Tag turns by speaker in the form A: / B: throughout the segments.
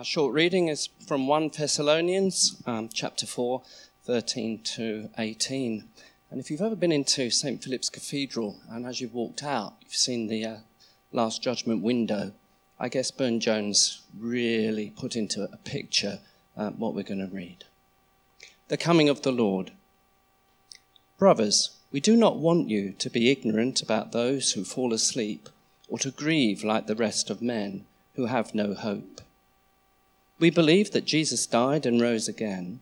A: Our short reading is from 1 Thessalonians um, chapter 4, 13 to 18. And if you've ever been into St. Philip's Cathedral and as you've walked out, you've seen the uh, Last Judgment window, I guess Burne Jones really put into a picture uh, what we're going to read. The coming of the Lord. Brothers, we do not want you to be ignorant about those who fall asleep or to grieve like the rest of men who have no hope. We believe that Jesus died and rose again,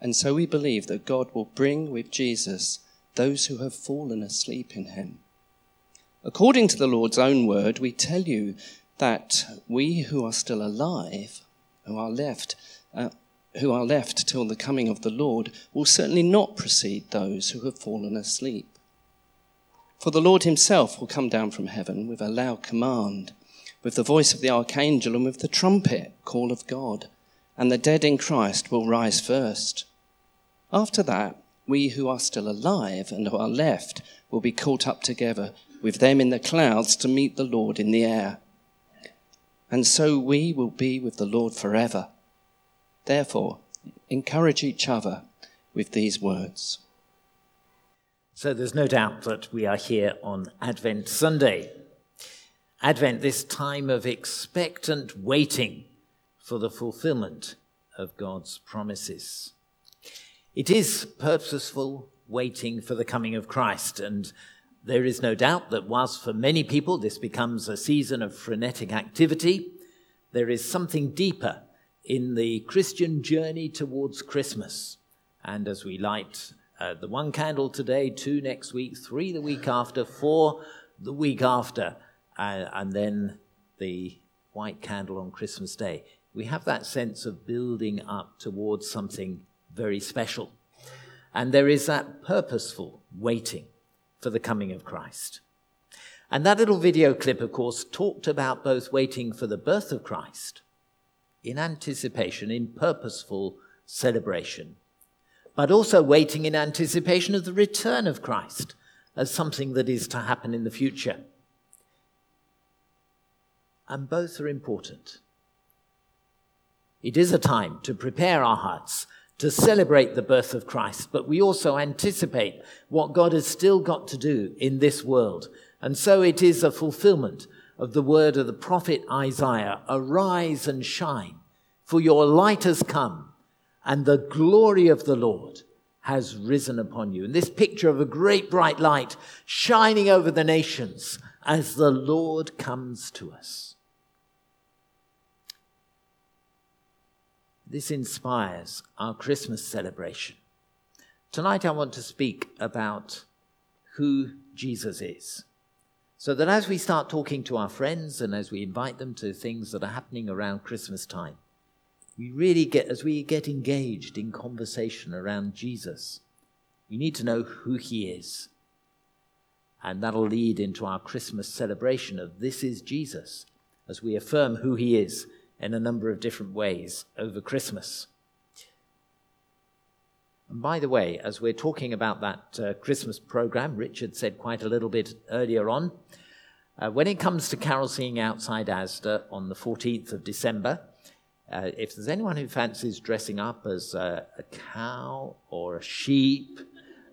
A: and so we believe that God will bring with Jesus those who have fallen asleep in him. According to the Lord's own word, we tell you that we who are still alive, who are left, uh, who are left till the coming of the Lord, will certainly not precede those who have fallen asleep. For the Lord himself will come down from heaven with a loud command with the voice of the archangel and with the trumpet call of God, and the dead in Christ will rise first. After that, we who are still alive and who are left will be caught up together with them in the clouds to meet the Lord in the air. And so we will be with the Lord forever. Therefore, encourage each other with these words.
B: So there's no doubt that we are here on Advent Sunday. Advent, this time of expectant waiting for the fulfillment of God's promises. It is purposeful waiting for the coming of Christ, and there is no doubt that whilst for many people this becomes a season of frenetic activity, there is something deeper in the Christian journey towards Christmas. And as we light uh, the one candle today, two next week, three the week after, four the week after, and, and then the white candle on Christmas Day. We have that sense of building up towards something very special. And there is that purposeful waiting for the coming of Christ. And that little video clip, of course, talked about both waiting for the birth of Christ in anticipation, in purposeful celebration, but also waiting in anticipation of the return of Christ as something that is to happen in the future and both are important. It is a time to prepare our hearts to celebrate the birth of Christ, but we also anticipate what God has still got to do in this world. And so it is a fulfillment of the word of the prophet Isaiah Arise and shine, for your light has come, and the glory of the Lord has risen upon you. And this picture of a great bright light shining over the nations as the Lord comes to us. This inspires our Christmas celebration. Tonight, I want to speak about who Jesus is. So that as we start talking to our friends and as we invite them to things that are happening around Christmas time, we really get, as we get engaged in conversation around Jesus, we need to know who he is. And that'll lead into our Christmas celebration of this is Jesus, as we affirm who he is in a number of different ways over Christmas. And by the way, as we're talking about that uh, Christmas program, Richard said quite a little bit earlier on, uh, when it comes to carol singing outside Asda on the 14th of December, uh, if there's anyone who fancies dressing up as a cow or a sheep,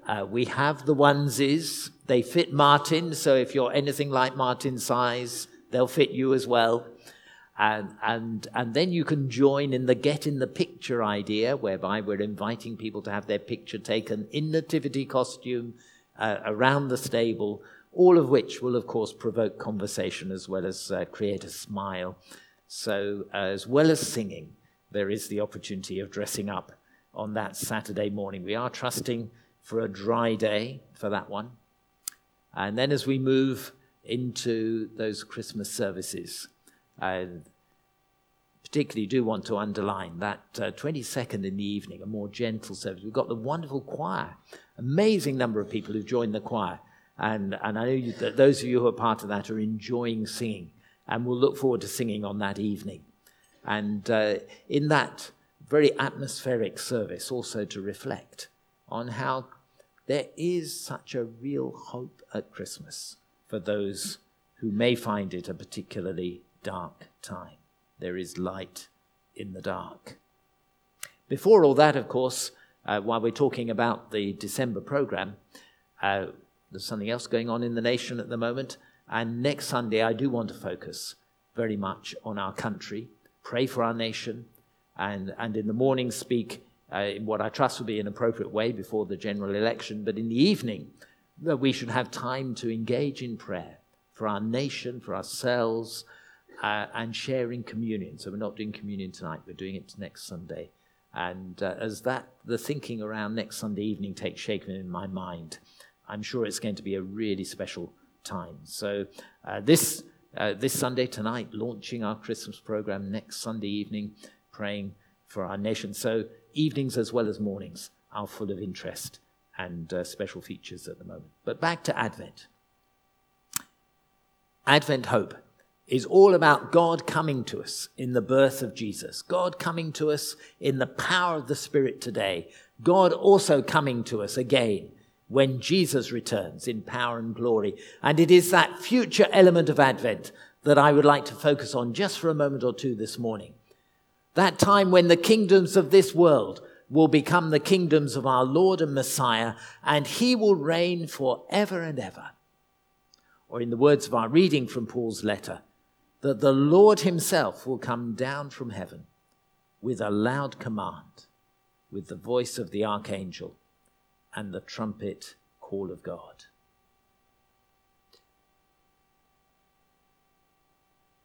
B: uh, we have the onesies. They fit Martin, so if you're anything like Martin's size, they'll fit you as well. And, and, and then you can join in the get in the picture idea, whereby we're inviting people to have their picture taken in nativity costume uh, around the stable, all of which will, of course, provoke conversation as well as uh, create a smile. So, uh, as well as singing, there is the opportunity of dressing up on that Saturday morning. We are trusting for a dry day for that one. And then as we move into those Christmas services, I particularly do want to underline that uh, 22nd in the evening, a more gentle service. We've got the wonderful choir, amazing number of people who've joined the choir. And, and I know you, that those of you who are part of that are enjoying singing, and we'll look forward to singing on that evening. And uh, in that very atmospheric service, also to reflect on how there is such a real hope at Christmas for those who may find it a particularly dark time. There is light in the dark. Before all that, of course, uh, while we're talking about the December program, uh, there's something else going on in the nation at the moment. And next Sunday, I do want to focus very much on our country, pray for our nation, and, and in the morning speak uh, in what I trust will be an appropriate way before the general election. But in the evening, that we should have time to engage in prayer for our nation, for ourselves, uh, and sharing communion. So we're not doing communion tonight, we're doing it next Sunday. And uh, as that, the thinking around next Sunday evening takes shape in my mind, I'm sure it's going to be a really special time. So uh, this, uh, this Sunday tonight, launching our Christmas program, next Sunday evening, praying for our nation. So evenings as well as mornings are full of interest and uh, special features at the moment. But back to Advent. Advent hope is all about God coming to us in the birth of Jesus, God coming to us in the power of the Spirit today, God also coming to us again when Jesus returns in power and glory. And it is that future element of Advent that I would like to focus on just for a moment or two this morning. That time when the kingdoms of this world will become the kingdoms of our Lord and Messiah, and he will reign forever and ever. Or, in the words of our reading from Paul's letter, that the Lord himself will come down from heaven with a loud command, with the voice of the archangel and the trumpet call of God.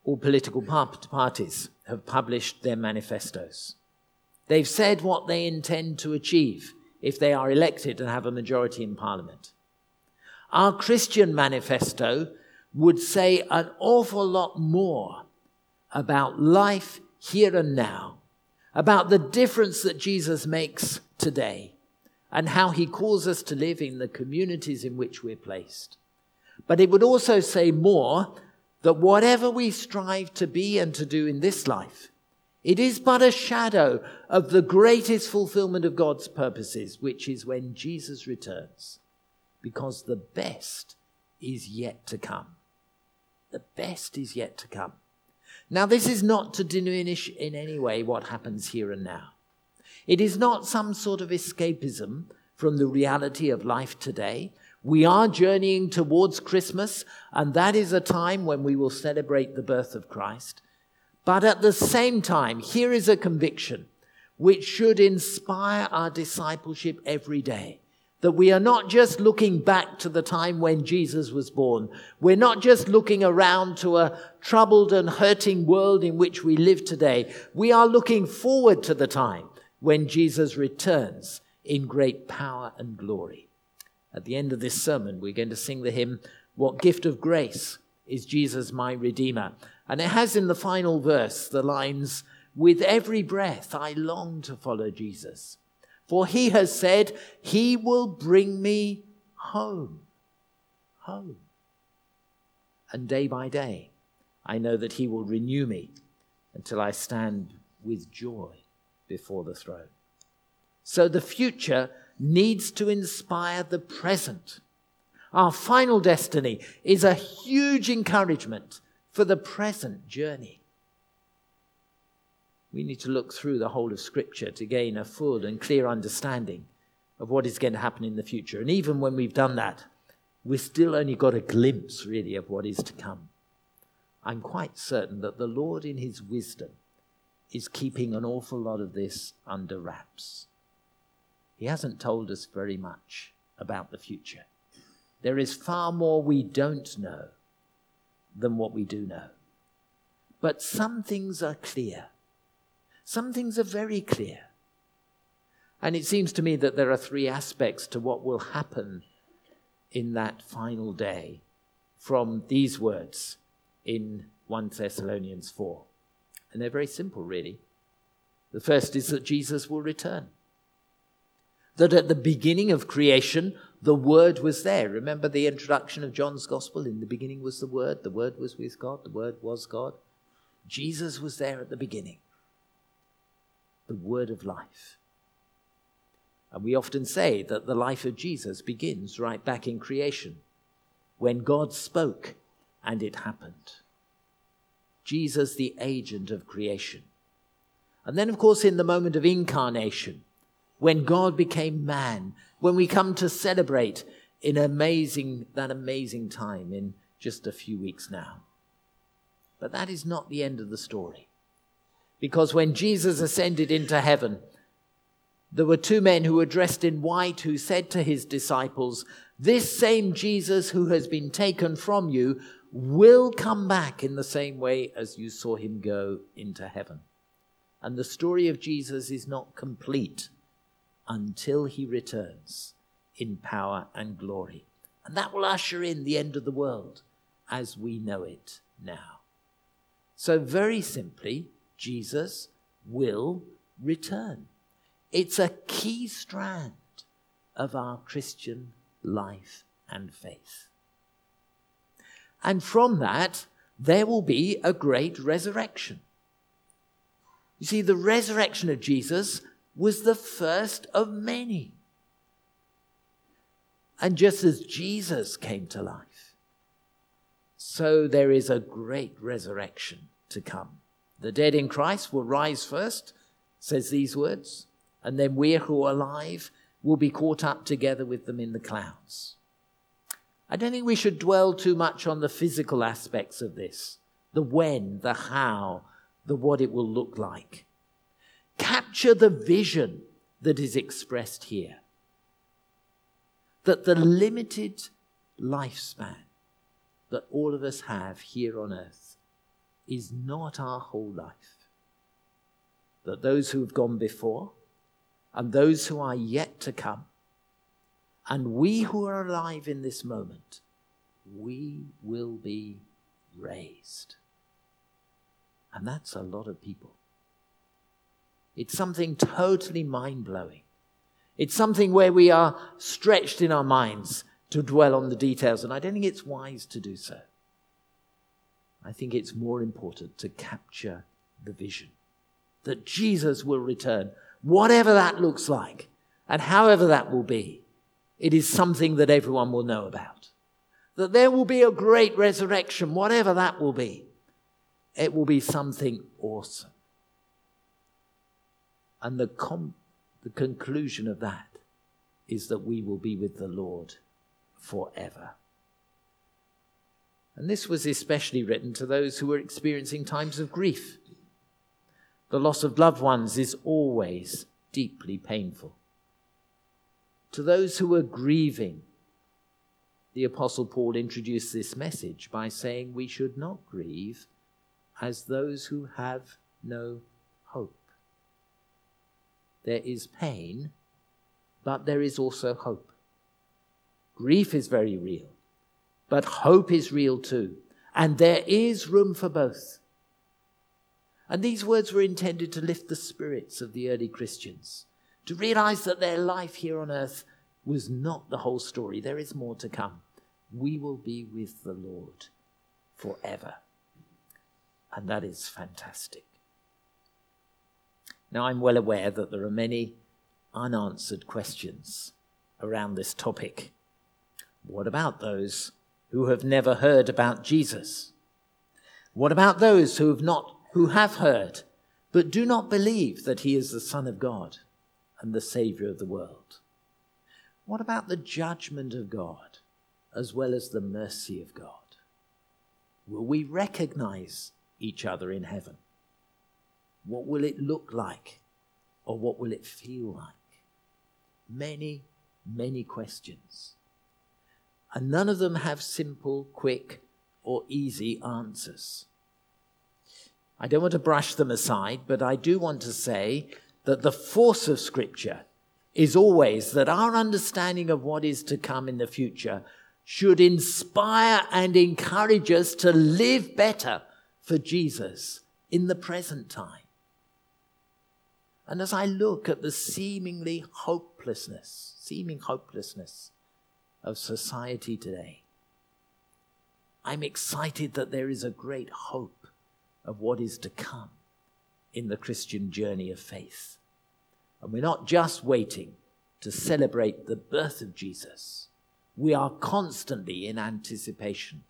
B: All political parties have published their manifestos. They've said what they intend to achieve if they are elected and have a majority in Parliament. Our Christian manifesto would say an awful lot more about life here and now, about the difference that Jesus makes today, and how he calls us to live in the communities in which we're placed. But it would also say more that whatever we strive to be and to do in this life, it is but a shadow of the greatest fulfillment of God's purposes, which is when Jesus returns, because the best is yet to come. The best is yet to come. Now, this is not to diminish in any way what happens here and now. It is not some sort of escapism from the reality of life today. We are journeying towards Christmas, and that is a time when we will celebrate the birth of Christ. But at the same time, here is a conviction which should inspire our discipleship every day. That we are not just looking back to the time when Jesus was born. We're not just looking around to a troubled and hurting world in which we live today. We are looking forward to the time when Jesus returns in great power and glory. At the end of this sermon, we're going to sing the hymn, What Gift of Grace is Jesus my Redeemer? And it has in the final verse the lines, With every breath I long to follow Jesus. For he has said, He will bring me home. Home. And day by day, I know that he will renew me until I stand with joy before the throne. So the future needs to inspire the present. Our final destiny is a huge encouragement for the present journey. We need to look through the whole of Scripture to gain a full and clear understanding of what is going to happen in the future. And even when we've done that, we've still only got a glimpse, really, of what is to come. I'm quite certain that the Lord, in His wisdom, is keeping an awful lot of this under wraps. He hasn't told us very much about the future. There is far more we don't know than what we do know. But some things are clear. Some things are very clear. And it seems to me that there are three aspects to what will happen in that final day from these words in 1 Thessalonians 4. And they're very simple, really. The first is that Jesus will return. That at the beginning of creation, the Word was there. Remember the introduction of John's Gospel? In the beginning was the Word, the Word was with God, the Word was God. Jesus was there at the beginning. The Word of life. And we often say that the life of Jesus begins right back in creation, when God spoke and it happened. Jesus, the agent of creation. And then, of course, in the moment of incarnation, when God became man, when we come to celebrate in amazing, that amazing time in just a few weeks now. But that is not the end of the story. Because when Jesus ascended into heaven, there were two men who were dressed in white who said to his disciples, This same Jesus who has been taken from you will come back in the same way as you saw him go into heaven. And the story of Jesus is not complete until he returns in power and glory. And that will usher in the end of the world as we know it now. So, very simply, Jesus will return. It's a key strand of our Christian life and faith. And from that, there will be a great resurrection. You see, the resurrection of Jesus was the first of many. And just as Jesus came to life, so there is a great resurrection to come. The dead in Christ will rise first, says these words, and then we who are alive will be caught up together with them in the clouds. I don't think we should dwell too much on the physical aspects of this the when, the how, the what it will look like. Capture the vision that is expressed here. That the limited lifespan that all of us have here on earth is not our whole life. That those who have gone before and those who are yet to come and we who are alive in this moment, we will be raised. And that's a lot of people. It's something totally mind blowing. It's something where we are stretched in our minds to dwell on the details, and I don't think it's wise to do so. I think it's more important to capture the vision that Jesus will return, whatever that looks like, and however that will be. It is something that everyone will know about. That there will be a great resurrection, whatever that will be. It will be something awesome. And the, com- the conclusion of that is that we will be with the Lord forever. And this was especially written to those who were experiencing times of grief. The loss of loved ones is always deeply painful to those who were grieving, the Apostle Paul introduced this message by saying we should not grieve as those who have no hope. There is pain, but there is also hope. Grief is very real, but hope is real too. And there is room for both. And these words were intended to lift the spirits of the early Christians to realize that their life here on earth was not the whole story. There is more to come. We will be with the Lord forever. And that is fantastic. Now, I'm well aware that there are many unanswered questions around this topic. What about those who have never heard about Jesus? What about those who have not who have heard but do not believe that he is the son of God? and the Savior of the world? What about the judgment of God as well as the mercy of God? Will we recognize each other in heaven? What will it look like? Or what will it feel like? Many, many questions. And none of them have simple, quick, or easy answers. I don't want to brush them aside, but I do want to say that the force of Scripture is always that our understanding of what is to come in the future should inspire and encourage us to live better for Jesus in the present time. And as I look at the seemingly hopelessness, seeming hopelessness of society today, I'm excited that there is a great hope of what is to come in the Christian journey of faith. And we're not just waiting to celebrate the birth of Jesus, we are constantly in anticipation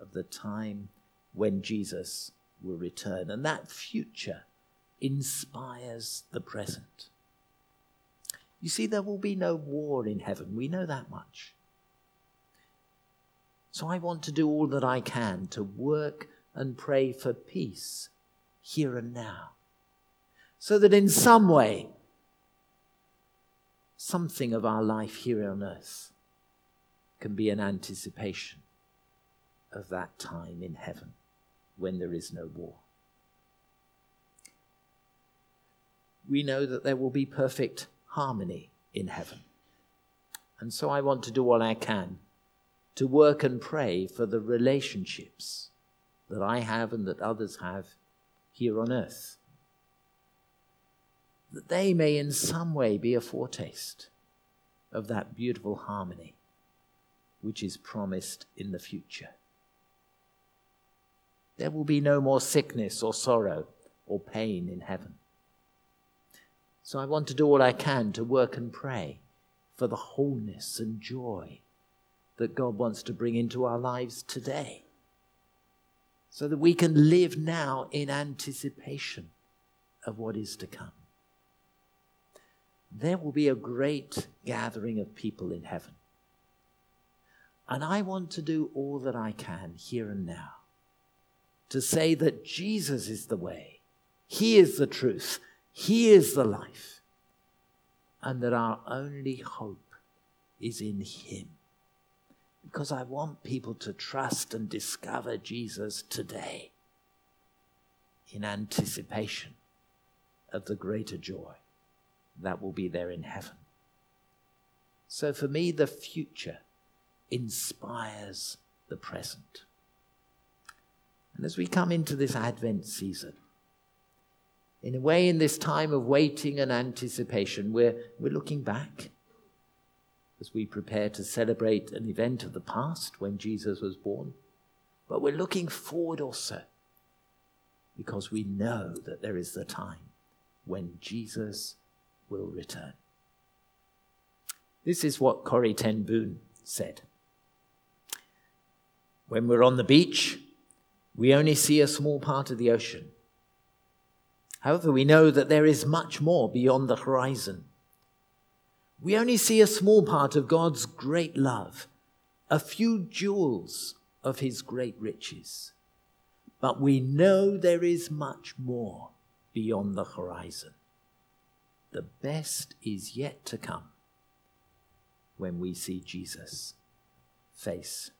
B: of the time when Jesus will return. And that future inspires the present. You see, there will be no war in heaven. We know that much. So I want to do all that I can to work and pray for peace here and now. So that in some way, something of our life here on earth can be an anticipation of that time in heaven when there is no war. We know that there will be perfect harmony in heaven. And so I want to do all I can to work and pray for the relationships that I have and that others have here on earth. That they may in some way be a foretaste of that beautiful harmony which is promised in the future. There will be no more sickness or sorrow or pain in heaven. So I want to do all I can to work and pray for the wholeness and joy that God wants to bring into our lives today. So that we can live now in anticipation of what is to come. There will be a great gathering of people in heaven. And I want to do all that I can here and now to say that Jesus is the way, He is the truth, He is the life, and that our only hope is in Him. Because I want people to trust and discover Jesus today in anticipation of the greater joy that will be there in heaven. So for me, the future inspires the present. And as we come into this Advent season, in a way, in this time of waiting and anticipation, we're, we're looking back as we prepare to celebrate an event of the past when Jesus was born. But we're looking forward also because we know that there is the time when Jesus will return. This is what Corrie Ten Boom said. When we're on the beach, we only see a small part of the ocean. However, we know that there is much more beyond the horizon. We only see a small part of God's great love, a few jewels of his great riches. But we know there is much more beyond the horizon. The best is yet to come when we see Jesus face